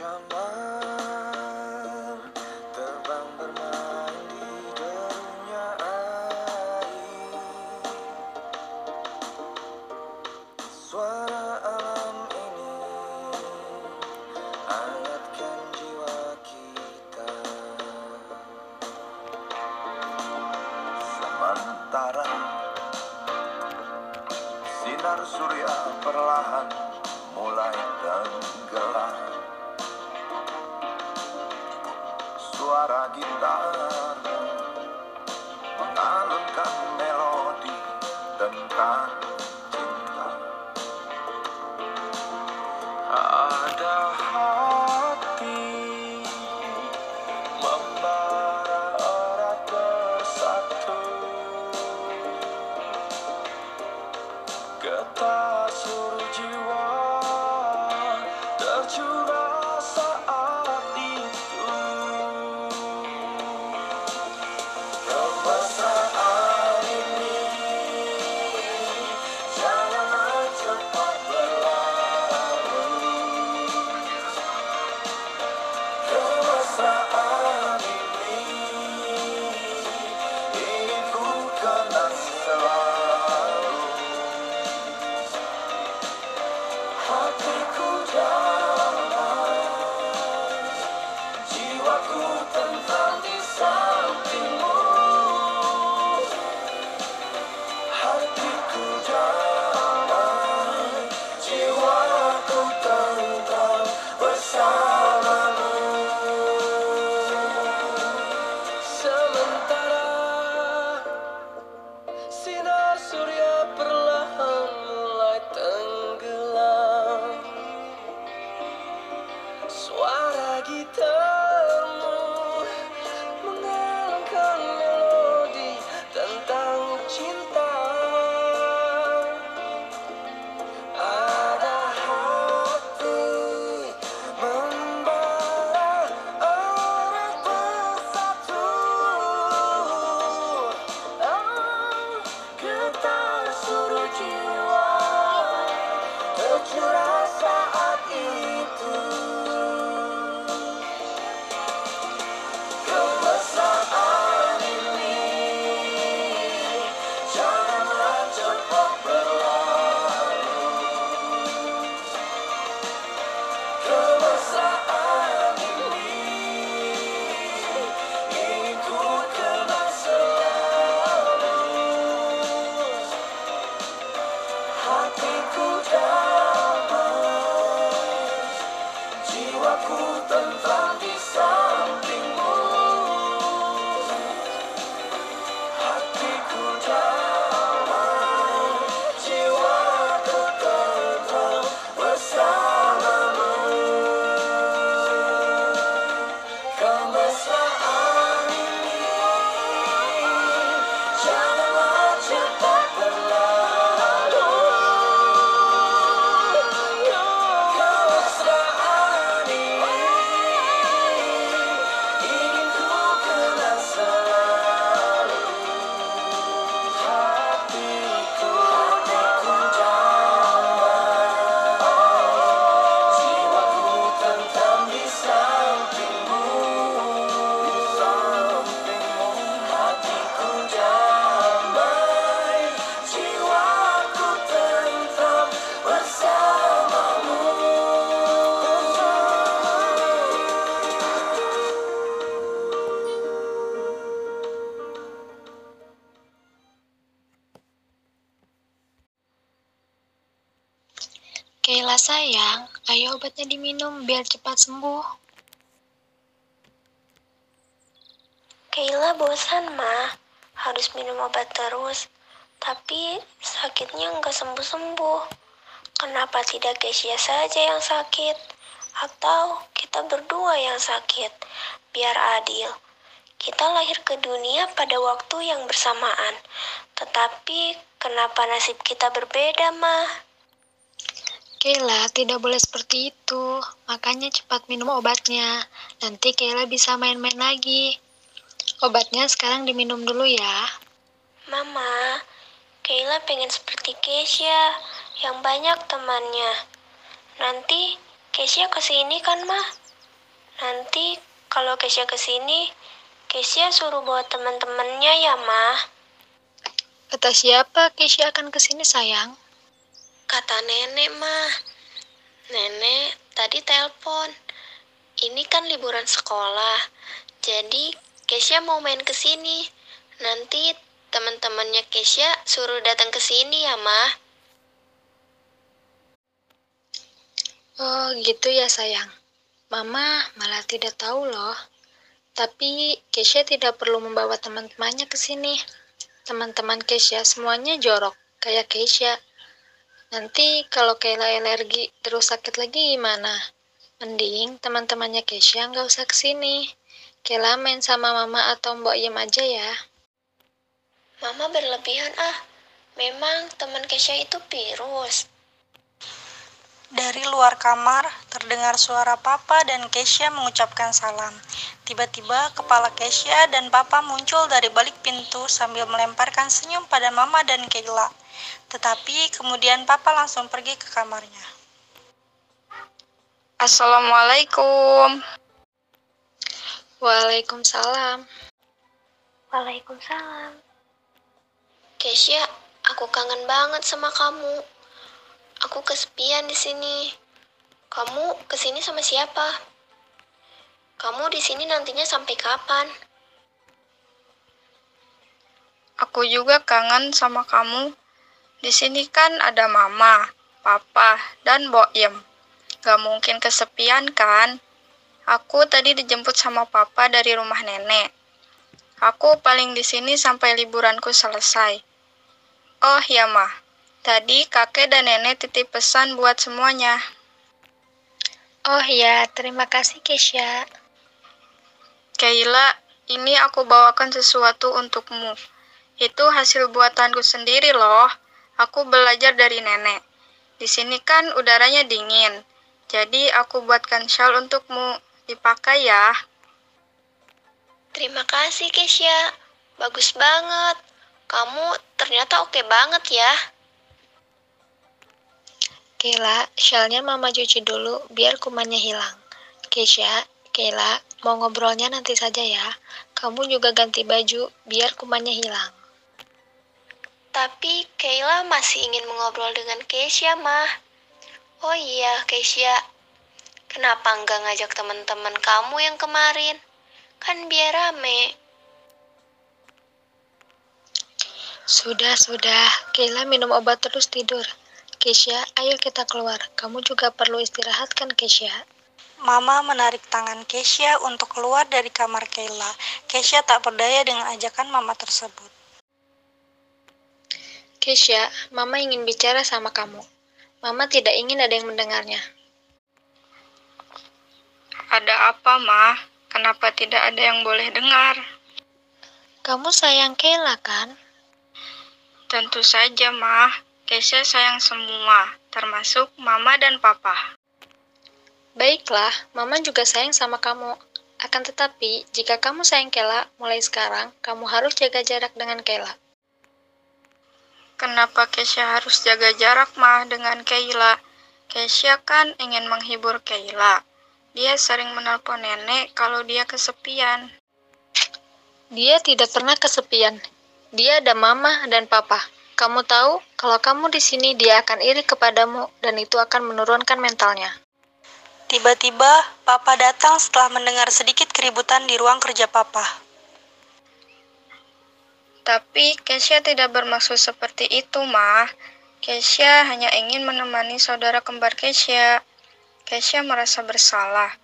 jump jiwa Tercurah saat ini sembuh. Kayla bosan, Ma. Harus minum obat terus. Tapi sakitnya nggak sembuh-sembuh. Kenapa tidak Kesia saja yang sakit? Atau kita berdua yang sakit? Biar adil. Kita lahir ke dunia pada waktu yang bersamaan. Tetapi kenapa nasib kita berbeda, Ma? Kayla, tidak boleh seperti itu. Makanya cepat minum obatnya. Nanti Kayla bisa main-main lagi. Obatnya sekarang diminum dulu ya. Mama, Kayla pengen seperti Keisha, yang banyak temannya. Nanti Keisha ke sini kan, Ma? Nanti kalau Keisha ke sini, Keisha suruh bawa teman-temannya ya, Ma? Kata siapa Keisha akan ke sini sayang? Kata nenek, Ma. Nenek tadi telepon. Ini kan liburan sekolah. Jadi Keisha mau main ke sini. Nanti teman-temannya Keisha suruh datang ke sini ya, Ma. Oh gitu ya sayang. Mama malah tidak tahu loh. Tapi Keisha tidak perlu membawa teman-temannya ke sini. Teman-teman Keisha semuanya jorok, kayak Keisha. Nanti kalau Kayla alergi terus sakit lagi gimana? Mending teman-temannya Keisha nggak usah ke sini. Kayla main sama mama atau mbok Yem aja ya. Mama berlebihan ah. Memang teman Keisha itu virus. Dari luar kamar, terdengar suara Papa dan Keisha mengucapkan salam. Tiba-tiba, kepala Keisha dan Papa muncul dari balik pintu sambil melemparkan senyum pada Mama dan Kayla. Tetapi kemudian Papa langsung pergi ke kamarnya. Assalamualaikum. Waalaikumsalam. Waalaikumsalam. Keisha, aku kangen banget sama kamu. Aku kesepian di sini. Kamu ke sini sama siapa? Kamu di sini nantinya sampai kapan? Aku juga kangen sama kamu. Di sini kan ada mama, papa, dan Boim. Gak mungkin kesepian kan? Aku tadi dijemput sama papa dari rumah nenek. Aku paling di sini sampai liburanku selesai. Oh ya mah, tadi kakek dan nenek titip pesan buat semuanya. Oh ya, terima kasih Keisha. Kayla, ini aku bawakan sesuatu untukmu. Itu hasil buatanku sendiri loh. Aku belajar dari nenek. Di sini kan udaranya dingin. Jadi aku buatkan shawl untukmu. Dipakai ya. Terima kasih, Keisha. Bagus banget. Kamu ternyata oke banget ya. Kayla, shellnya mama cuci dulu biar kumannya hilang. Keisha, Kayla, mau ngobrolnya nanti saja ya. Kamu juga ganti baju biar kumannya hilang. Tapi Kayla masih ingin mengobrol dengan Keisha, mah. Oh iya, Keisha. Kenapa enggak ngajak teman-teman kamu yang kemarin? Kan biar rame. Sudah, sudah. Kayla minum obat terus tidur. Keisha, ayo kita keluar. Kamu juga perlu istirahat kan, Keisha? Mama menarik tangan Keisha untuk keluar dari kamar Kayla. Keisha tak berdaya dengan ajakan mama tersebut. Keisha, Mama ingin bicara sama kamu. Mama tidak ingin ada yang mendengarnya. Ada apa, mah? Kenapa tidak ada yang boleh dengar? Kamu sayang Kayla kan? Tentu saja, mah. Keisha sayang semua, termasuk mama dan papa. Baiklah, Mama juga sayang sama kamu. Akan tetapi, jika kamu sayang Kayla, mulai sekarang, kamu harus jaga jarak dengan Kayla. Kenapa Keisha harus jaga jarak mah dengan Kayla? Keisha kan ingin menghibur Kayla. Dia sering menelpon nenek kalau dia kesepian. Dia tidak pernah kesepian. Dia ada mama dan papa. Kamu tahu, kalau kamu di sini dia akan iri kepadamu dan itu akan menurunkan mentalnya. Tiba-tiba, Papa datang setelah mendengar sedikit keributan di ruang kerja Papa. Tapi Keisha tidak bermaksud seperti itu, mah. Keisha hanya ingin menemani saudara kembar Keisha. Keisha merasa bersalah.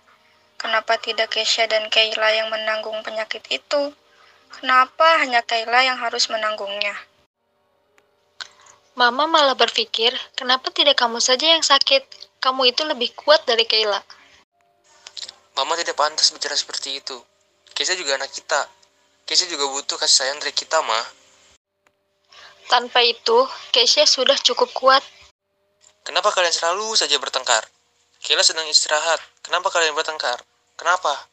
Kenapa tidak Keisha dan Kayla yang menanggung penyakit itu? Kenapa hanya Kayla yang harus menanggungnya? Mama malah berpikir, kenapa tidak kamu saja yang sakit? Kamu itu lebih kuat dari Kayla. Mama tidak pantas bicara seperti itu. Keisha juga anak kita. Keisha juga butuh kasih sayang dari kita, mah. Tanpa itu, Keisha sudah cukup kuat. Kenapa kalian selalu saja bertengkar? Kayla sedang istirahat. Kenapa kalian bertengkar? Kenapa?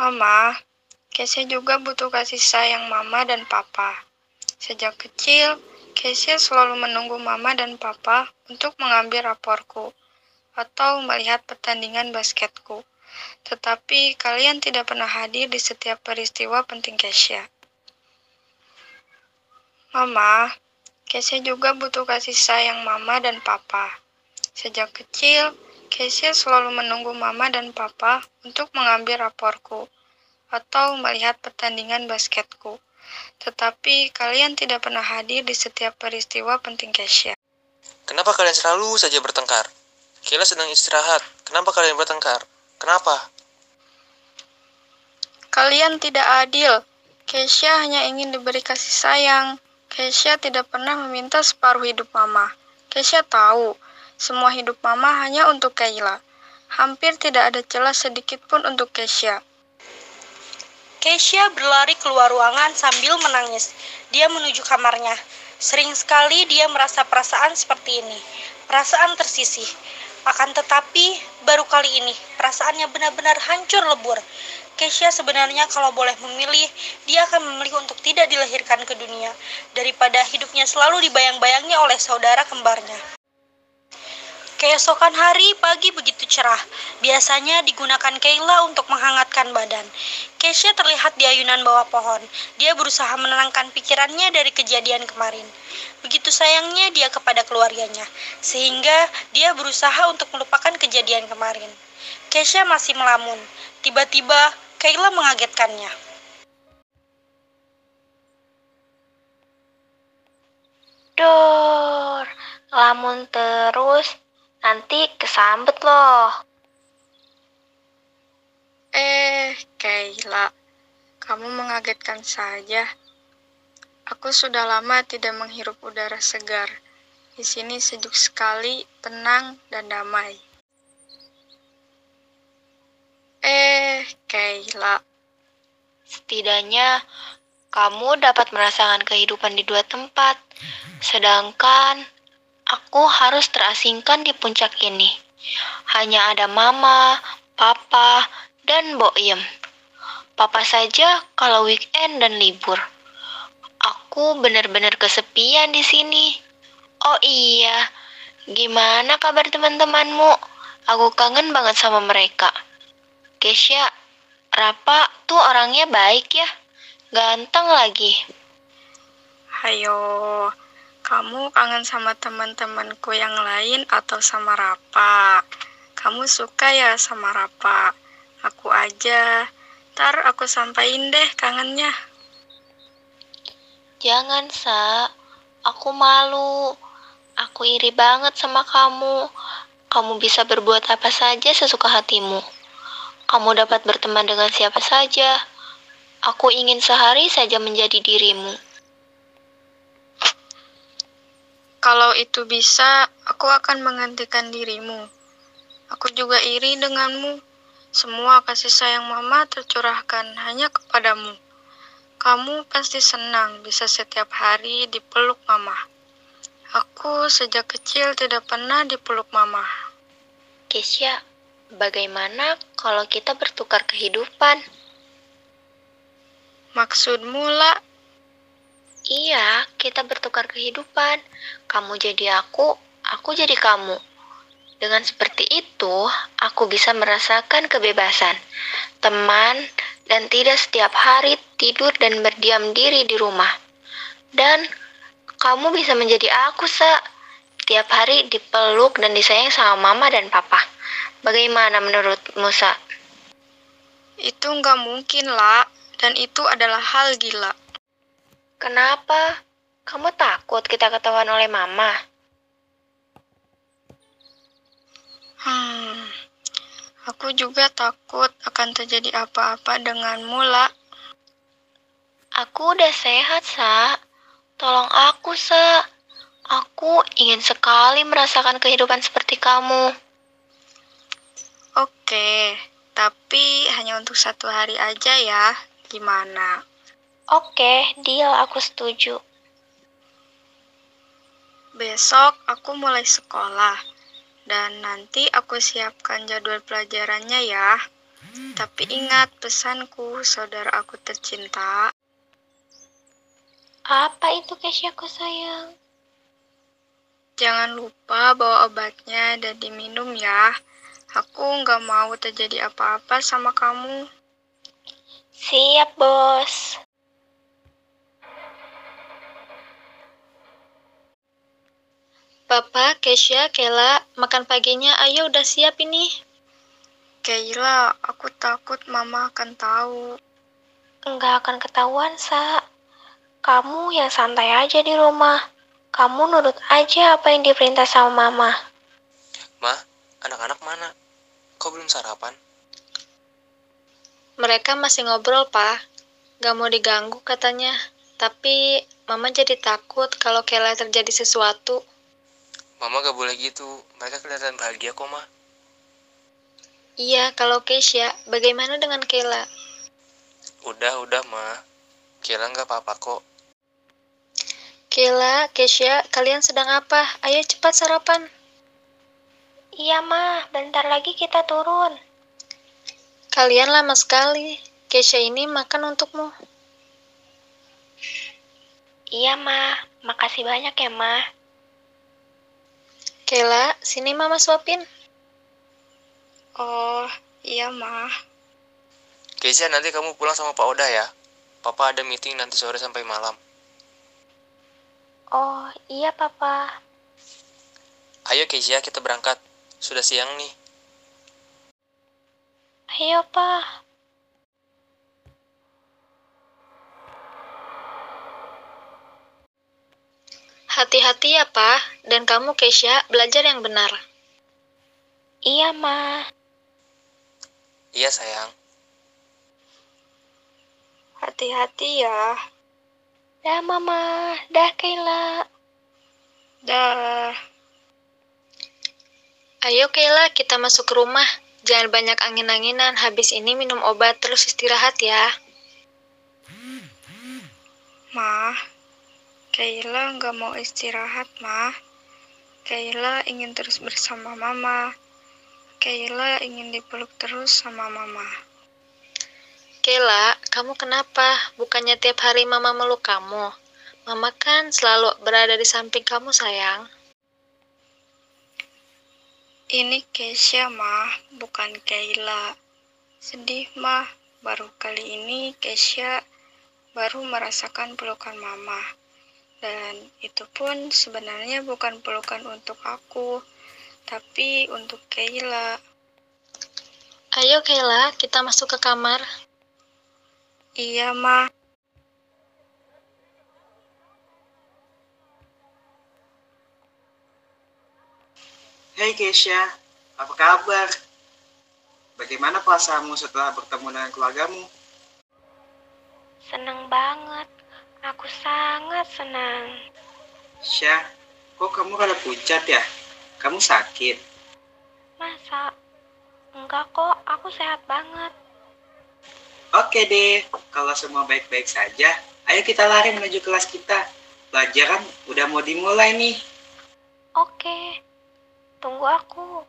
Mama, Keisha juga butuh kasih sayang mama dan papa. Sejak kecil, Keisha selalu menunggu mama dan papa untuk mengambil raporku atau melihat pertandingan basketku. Tetapi kalian tidak pernah hadir di setiap peristiwa penting Keisha. Mama, Keisha juga butuh kasih sayang mama dan papa. Sejak kecil, Keisha selalu menunggu mama dan papa untuk mengambil raporku atau melihat pertandingan basketku. Tetapi kalian tidak pernah hadir di setiap peristiwa penting Keisha. Kenapa kalian selalu saja bertengkar? Kayla sedang istirahat. Kenapa kalian bertengkar? Kenapa? Kalian tidak adil. Keisha hanya ingin diberi kasih sayang. Keisha tidak pernah meminta separuh hidup mama. Keisha tahu, semua hidup mama hanya untuk Kayla. Hampir tidak ada celah sedikit pun untuk Keisha. Keisha berlari keluar ruangan sambil menangis. Dia menuju kamarnya. Sering sekali dia merasa perasaan seperti ini. Perasaan tersisih. Akan tetapi, baru kali ini, perasaannya benar-benar hancur lebur. Keisha sebenarnya kalau boleh memilih, dia akan memilih untuk tidak dilahirkan ke dunia, daripada hidupnya selalu dibayang-bayangnya oleh saudara kembarnya. Keesokan hari pagi begitu cerah. Biasanya digunakan Kayla untuk menghangatkan badan. Keisha terlihat di ayunan bawah pohon. Dia berusaha menenangkan pikirannya dari kejadian kemarin. Begitu sayangnya dia kepada keluarganya, sehingga dia berusaha untuk melupakan kejadian kemarin. Keisha masih melamun. Tiba-tiba Kayla mengagetkannya. Dor, lamun terus nanti kesambet loh. Eh, Kayla, kamu mengagetkan saja. Aku sudah lama tidak menghirup udara segar. Di sini sejuk sekali, tenang, dan damai. Eh, Kayla, Setidaknya kamu dapat merasakan kehidupan di dua tempat, sedangkan aku harus terasingkan di puncak ini. Hanya ada mama, papa, dan Boyem. Papa saja kalau weekend dan libur. Aku benar-benar kesepian di sini. Oh iya, gimana kabar teman-temanmu? Aku kangen banget sama mereka. Kesha, Rapa tuh orangnya baik ya. Ganteng lagi. Hayo, kamu kangen sama teman-temanku yang lain atau sama Rapa? Kamu suka ya sama Rapa? Aku aja. Ntar aku sampaikan deh kangennya. Jangan, Sa. Aku malu. Aku iri banget sama kamu. Kamu bisa berbuat apa saja sesuka hatimu. Kamu dapat berteman dengan siapa saja. Aku ingin sehari saja menjadi dirimu. Kalau itu bisa, aku akan menggantikan dirimu. Aku juga iri denganmu. Semua kasih sayang mama tercurahkan hanya kepadamu. Kamu pasti senang bisa setiap hari dipeluk mama. Aku sejak kecil tidak pernah dipeluk mama. Kesya, bagaimana kalau kita bertukar kehidupan? Maksudmu lah, Iya, kita bertukar kehidupan. Kamu jadi aku, aku jadi kamu. Dengan seperti itu, aku bisa merasakan kebebasan, teman, dan tidak setiap hari tidur dan berdiam diri di rumah. Dan kamu bisa menjadi aku, Sa. Tiap hari dipeluk dan disayang sama mama dan papa. Bagaimana menurutmu, Sa? itu nggak mungkin lah, dan itu adalah hal gila. Kenapa? Kamu takut kita ketahuan oleh mama? Hmm, aku juga takut akan terjadi apa-apa denganmu, lah. Aku udah sehat, Sa. Tolong aku, Sa. Aku ingin sekali merasakan kehidupan seperti kamu. Oke, Tapi hanya untuk satu hari aja ya. Gimana? Oke, deal aku setuju. Besok aku mulai sekolah. Dan nanti aku siapkan jadwal pelajarannya ya. Tapi ingat pesanku, saudara aku tercinta. Apa itu Kesyaku sayang? Jangan lupa bawa obatnya dan diminum ya. Aku nggak mau terjadi apa-apa sama kamu. Siap, bos. Papa, Kesha, Kela, makan paginya ayo udah siap ini. Kayla, aku takut mama akan tahu. Enggak akan ketahuan, Sa. Kamu yang santai aja di rumah. Kamu nurut aja apa yang diperintah sama mama. Ma, anak-anak mana? Kok belum sarapan? Mereka masih ngobrol, Pak. Gak mau diganggu katanya. Tapi Mama jadi takut kalau Kela terjadi sesuatu. Mama gak boleh gitu. Mereka kelihatan bahagia kok, Ma. Iya, kalau Kesha, bagaimana dengan Kela? Udah, udah, Ma. Kira nggak apa-apa kok. Kela, Kesha, kalian sedang apa? Ayo cepat sarapan. Iya, Ma. Bentar lagi kita turun. Kalian lama sekali. Kesha ini makan untukmu. Iya, Ma. Makasih banyak ya, Ma. Kela, sini Mama suapin. Oh, iya mah. Keisha, nanti kamu pulang sama Pak Oda ya. Papa ada meeting nanti sore sampai malam. Oh, iya, Papa. Ayo Keisha, kita berangkat. Sudah siang nih. Ayo, Pa. Hati-hati ya, Pak. Dan kamu, Kesha, belajar yang benar. Iya, Ma. Iya sayang. Hati-hati ya. Dah, Mama. Dah, Kayla. Dah. Ayo, Kayla, kita masuk ke rumah. Jangan banyak angin-anginan. Habis ini minum obat, terus istirahat ya. Mah, Kayla nggak mau istirahat, Mah. Kayla ingin terus bersama Mama. Kayla ingin dipeluk terus sama Mama. Kayla, kamu kenapa? Bukannya tiap hari Mama meluk kamu. Mama kan selalu berada di samping kamu, sayang. Ini Keisha, Mah, bukan Kayla. Sedih, Mah. Baru kali ini Keisha baru merasakan pelukan Mama. Dan itu pun sebenarnya bukan pelukan untuk aku, tapi untuk Kayla. Ayo, Kayla, kita masuk ke kamar. Iya, Ma. Hei Keisha, apa kabar? Bagaimana perasaanmu setelah bertemu dengan keluargamu? Seneng banget. Aku sangat senang. Syah, kok kamu kada pucat ya? Kamu sakit? Masa? Enggak kok, aku sehat banget. Oke deh, kalau semua baik-baik saja, ayo kita lari menuju kelas kita. Pelajaran udah mau dimulai nih. Oke, tunggu aku.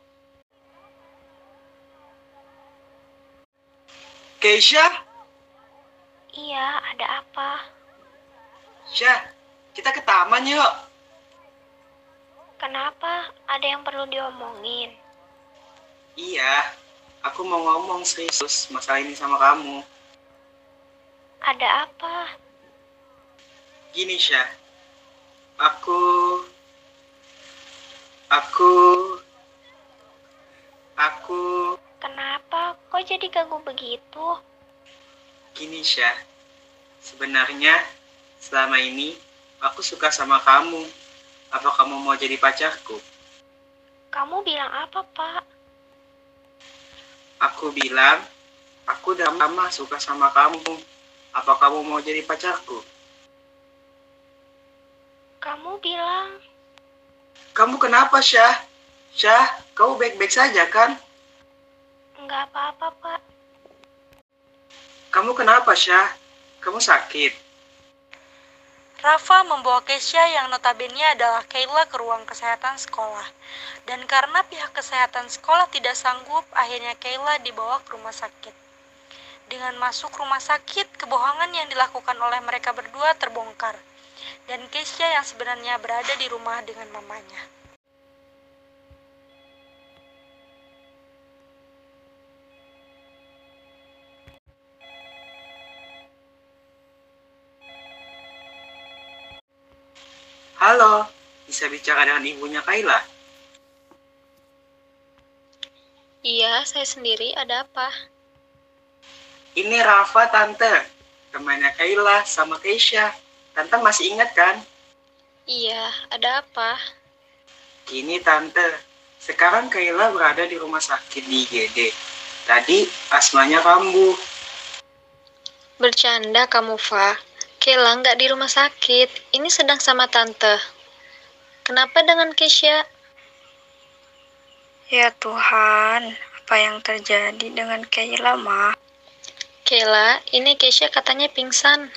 Keisha, Iya, ada apa? Syah, kita ke taman yuk. Kenapa? Ada yang perlu diomongin? Iya, aku mau ngomong serius masalah ini sama kamu. Ada apa? Gini Syah, aku, aku, aku, Kenapa? Kok jadi ganggu begitu? gini Syah. Sebenarnya selama ini aku suka sama kamu. Apa kamu mau jadi pacarku? Kamu bilang apa, Pak? Aku bilang, aku udah lama suka sama kamu. Apa kamu mau jadi pacarku? Kamu bilang, Kamu kenapa, Syah? Syah, kamu baik-baik saja kan? Nggak apa-apa, Pak. Kamu kenapa, Syah? Kamu sakit? Rafa membawa Kesha yang notabene adalah Kayla ke ruang kesehatan sekolah. Dan karena pihak kesehatan sekolah tidak sanggup, akhirnya Kayla dibawa ke rumah sakit. Dengan masuk rumah sakit, kebohongan yang dilakukan oleh mereka berdua terbongkar. Dan Kesha yang sebenarnya berada di rumah dengan mamanya. Halo, bisa bicara dengan ibunya Kayla? Iya, saya sendiri. Ada apa? Ini Rafa, Tante. Temannya Kayla sama Keisha. Tante masih ingat kan? Iya, ada apa? Gini Tante, sekarang Kayla berada di rumah sakit di IGD. Tadi asmanya kambuh. Bercanda kamu, Fa. Kela nggak di rumah sakit. Ini sedang sama tante. Kenapa dengan Kesha? Ya Tuhan, apa yang terjadi dengan Kayla, Ma? Kela, ini Kesha katanya pingsan.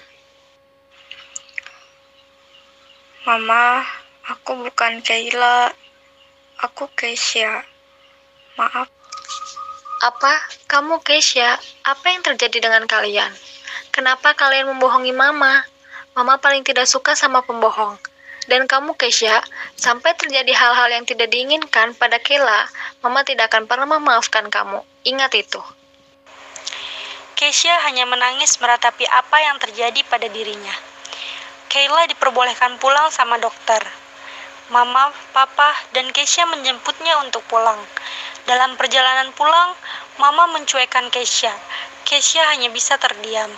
Mama, aku bukan Kayla. Aku Keisha. Maaf, Apa? Kamu Kesha? Apa yang terjadi dengan kalian? Kenapa kalian membohongi Mama? Mama paling tidak suka sama pembohong. Dan kamu Kesha, sampai terjadi hal-hal yang tidak diinginkan pada Kela, Mama tidak akan pernah memaafkan kamu. Ingat itu. Kesha hanya menangis meratapi apa yang terjadi pada dirinya. Kayla diperbolehkan pulang sama dokter. Mama, Papa, dan Kesha menjemputnya untuk pulang. Dalam perjalanan pulang, Mama mencuekkan Kesha. Kesha hanya bisa terdiam.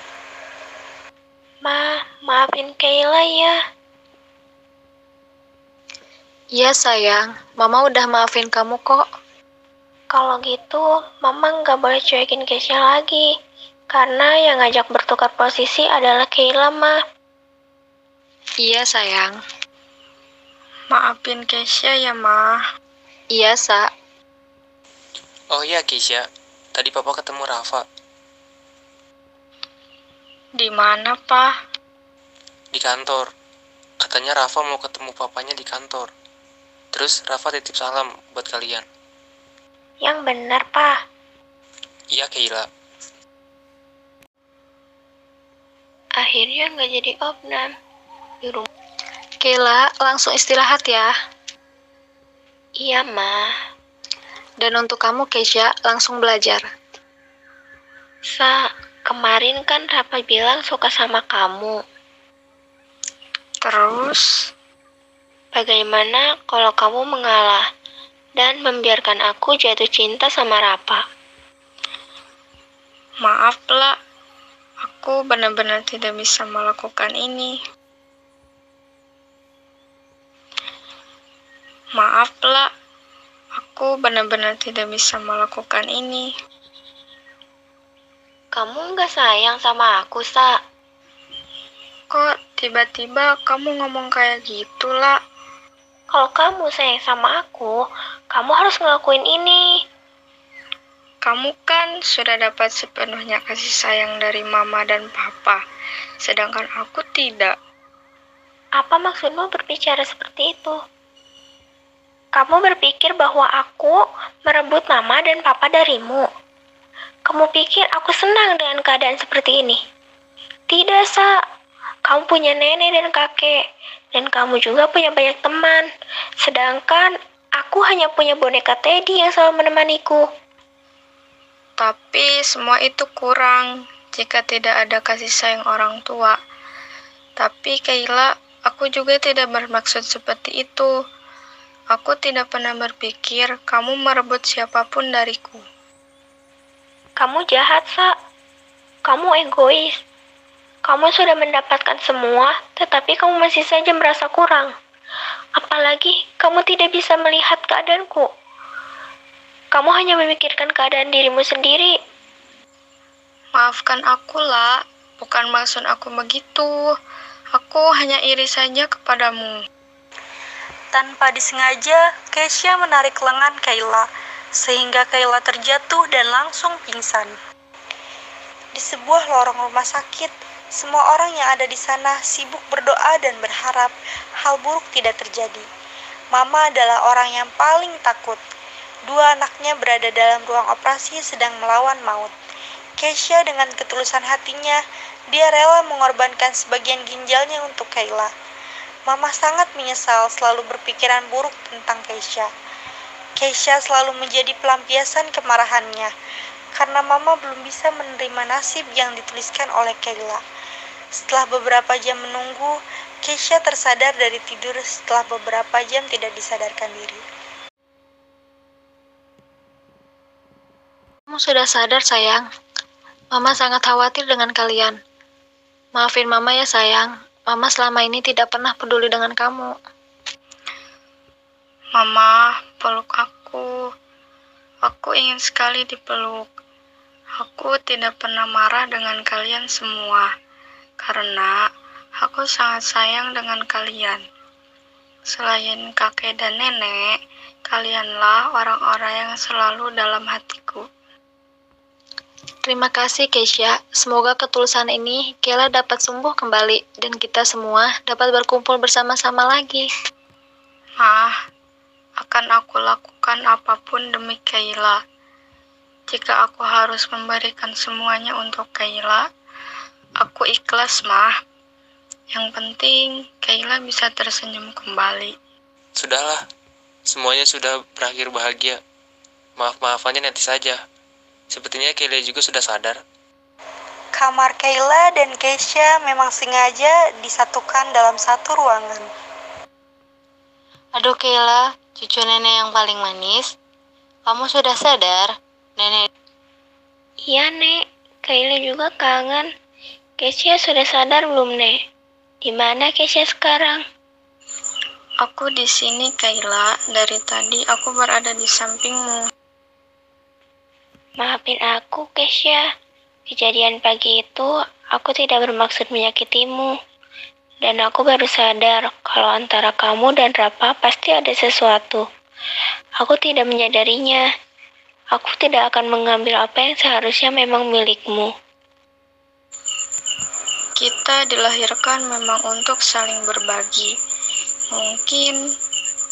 Ma, maafin Kayla ya. Iya sayang, Mama udah maafin kamu kok. Kalau gitu, Mama nggak boleh cuekin Keisha lagi. Karena yang ngajak bertukar posisi adalah Kayla, Ma. Iya sayang. maafin Keisha ya, Ma. Iya, Sa. Oh iya Keisha, tadi papa ketemu Rafa Di mana, Pa? di kantor. Katanya Rafa mau ketemu papanya di kantor. Terus Rafa titip salam buat kalian. Yang benar, Pa. Iya Keila, Akhirnya nggak jadi opnam. Di rumah. Kela, langsung istirahat ya. Iya, Ma. Dan untuk kamu, Keisha, langsung belajar. Sa, kemarin kan Rafa bilang suka sama kamu. Terus, Bagaimana kalau kamu mengalah dan membiarkan aku jatuh cinta sama Rafa? maaf lah. Aku benar-benar tidak bisa melakukan ini. Maaf lah. Aku benar-benar tidak bisa melakukan ini. Kamu nggak sayang sama aku, Sa? Kok tiba-tiba kamu ngomong kayak gitu lah? Kalau kamu sayang sama aku, kamu harus ngelakuin ini. Kamu kan sudah dapat sepenuhnya kasih sayang dari mama dan papa, sedangkan aku tidak. Apa maksudmu berbicara seperti itu? Kamu berpikir bahwa aku merebut mama dan papa darimu. Kamu pikir aku senang dengan keadaan seperti ini? Tidak, Sa. Kamu punya nenek dan kakek, dan kamu juga punya banyak teman. Sedangkan aku hanya punya boneka Teddy yang selalu menemaniku. Tapi semua itu kurang jika tidak ada kasih sayang orang tua. Tapi Kayla, aku juga tidak bermaksud seperti itu. Aku tidak pernah berpikir kamu merebut siapa pun dariku. Kamu jahat, Sa. Kamu egois. Kamu sudah mendapatkan semua, tetapi kamu masih saja merasa kurang. Apalagi kamu tidak bisa melihat keadaanku. Kamu hanya memikirkan keadaan dirimu sendiri. Maafkan aku lah, bukan maksud aku begitu. Aku hanya iri saja kepadamu. Tanpa disengaja, Kesha menarik lengan Kayla. Sehingga Kayla terjatuh dan langsung pingsan. Di sebuah lorong rumah sakit, semua orang yang ada di sana sibuk berdoa dan berharap hal buruk tidak terjadi. Mama adalah orang yang paling takut. Dua anaknya berada dalam ruang operasi sedang melawan maut. Keisha dengan ketulusan hatinya, dia rela mengorbankan sebagian ginjalnya untuk Kayla. Mama sangat menyesal selalu berpikiran buruk tentang Keisha. Keisha selalu menjadi pelampiasan kemarahannya karena Mama belum bisa menerima nasib yang dituliskan oleh Kayla. Setelah beberapa jam menunggu, Keisha tersadar dari tidur setelah beberapa jam tidak disadarkan diri. Kamu sudah sadar, sayang. Mama sangat khawatir dengan kalian. Maafin Mama ya, sayang. Mama selama ini tidak pernah peduli dengan kamu. Mama, peluk aku. Aku ingin sekali dipeluk. Aku tidak pernah marah dengan kalian semua, karena aku sangat sayang dengan kalian. Selain kakek dan nenek, kalianlah orang-orang yang selalu dalam hatiku. Terima kasih, Keisha. Semoga ketulusan ini Kayla dapat sembuh kembali dan kita semua dapat berkumpul bersama-sama lagi. Ah, akan aku lakukan apa pun demi Kayla. Jika aku harus memberikan semuanya untuk Kayla, aku ikhlas, mah. Yang penting Kayla bisa tersenyum kembali. Sudahlah, semuanya sudah berakhir bahagia. Maaf-maafannya nanti saja. Sepertinya Kelly juga sudah sadar. Kamar Kayla dan Keisha memang sengaja disatukan dalam satu ruangan. Aduh, Kayla, cucu nenek yang paling manis. Kamu sudah sadar? Nenek Iya, Nek. Kayla juga kangen. Keisha sudah sadar belum, Nek? Di mana Keisha sekarang? Aku di sini, Kayla. Dari tadi aku berada di sampingmu. Maafin aku, Keisha. Kejadian pagi itu, aku tidak bermaksud menyakitimu. Dan aku baru sadar kalau antara kamu dan Rapa pasti ada sesuatu. Aku tidak menyadarinya. Aku tidak akan mengambil apa yang seharusnya memang milikmu. Kita dilahirkan memang untuk saling berbagi. Mungkin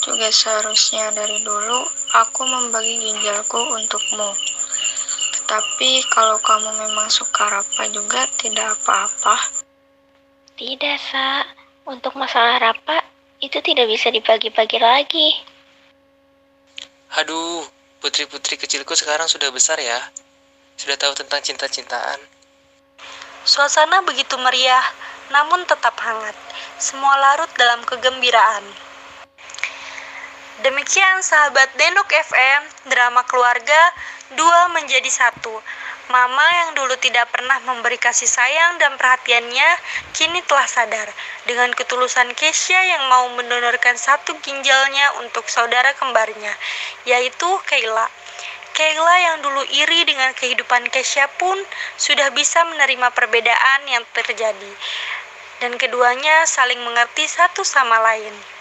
juga seharusnya dari dulu aku membagi ginjalku untukmu. Tetapi kalau kamu memang suka Rapa juga tidak apa-apa. Tidak, Sa. Untuk masalah Rapa, itu tidak bisa dibagi-bagi lagi. Aduh, putri-putri kecilku sekarang sudah besar ya. Sudah tahu tentang cinta-cintaan. Suasana begitu meriah, namun tetap hangat. Semua larut dalam kegembiraan. Demikian sahabat Denok FM, drama keluarga dua menjadi satu. Mama yang dulu tidak pernah memberi kasih sayang dan perhatiannya, kini telah sadar. Dengan ketulusan Keisha yang mau mendonorkan satu ginjalnya untuk saudara kembarnya, yaitu Kayla. Kayla yang dulu iri dengan kehidupan Keisha pun sudah bisa menerima perbedaan yang terjadi. Dan keduanya saling mengerti satu sama lain.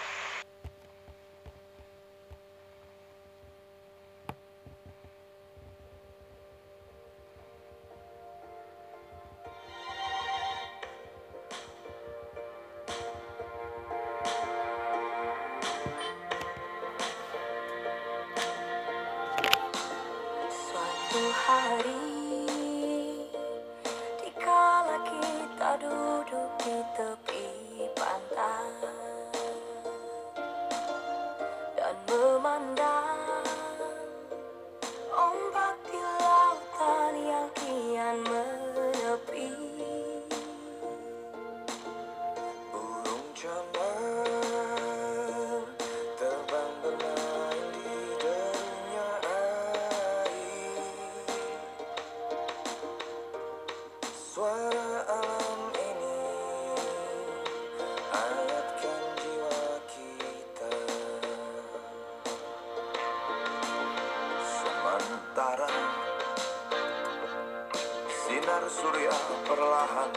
sinar surya perlahan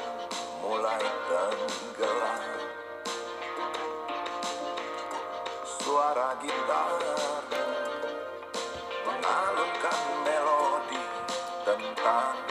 mulai tenggelam. Suara gitar mengalunkan melodi tentang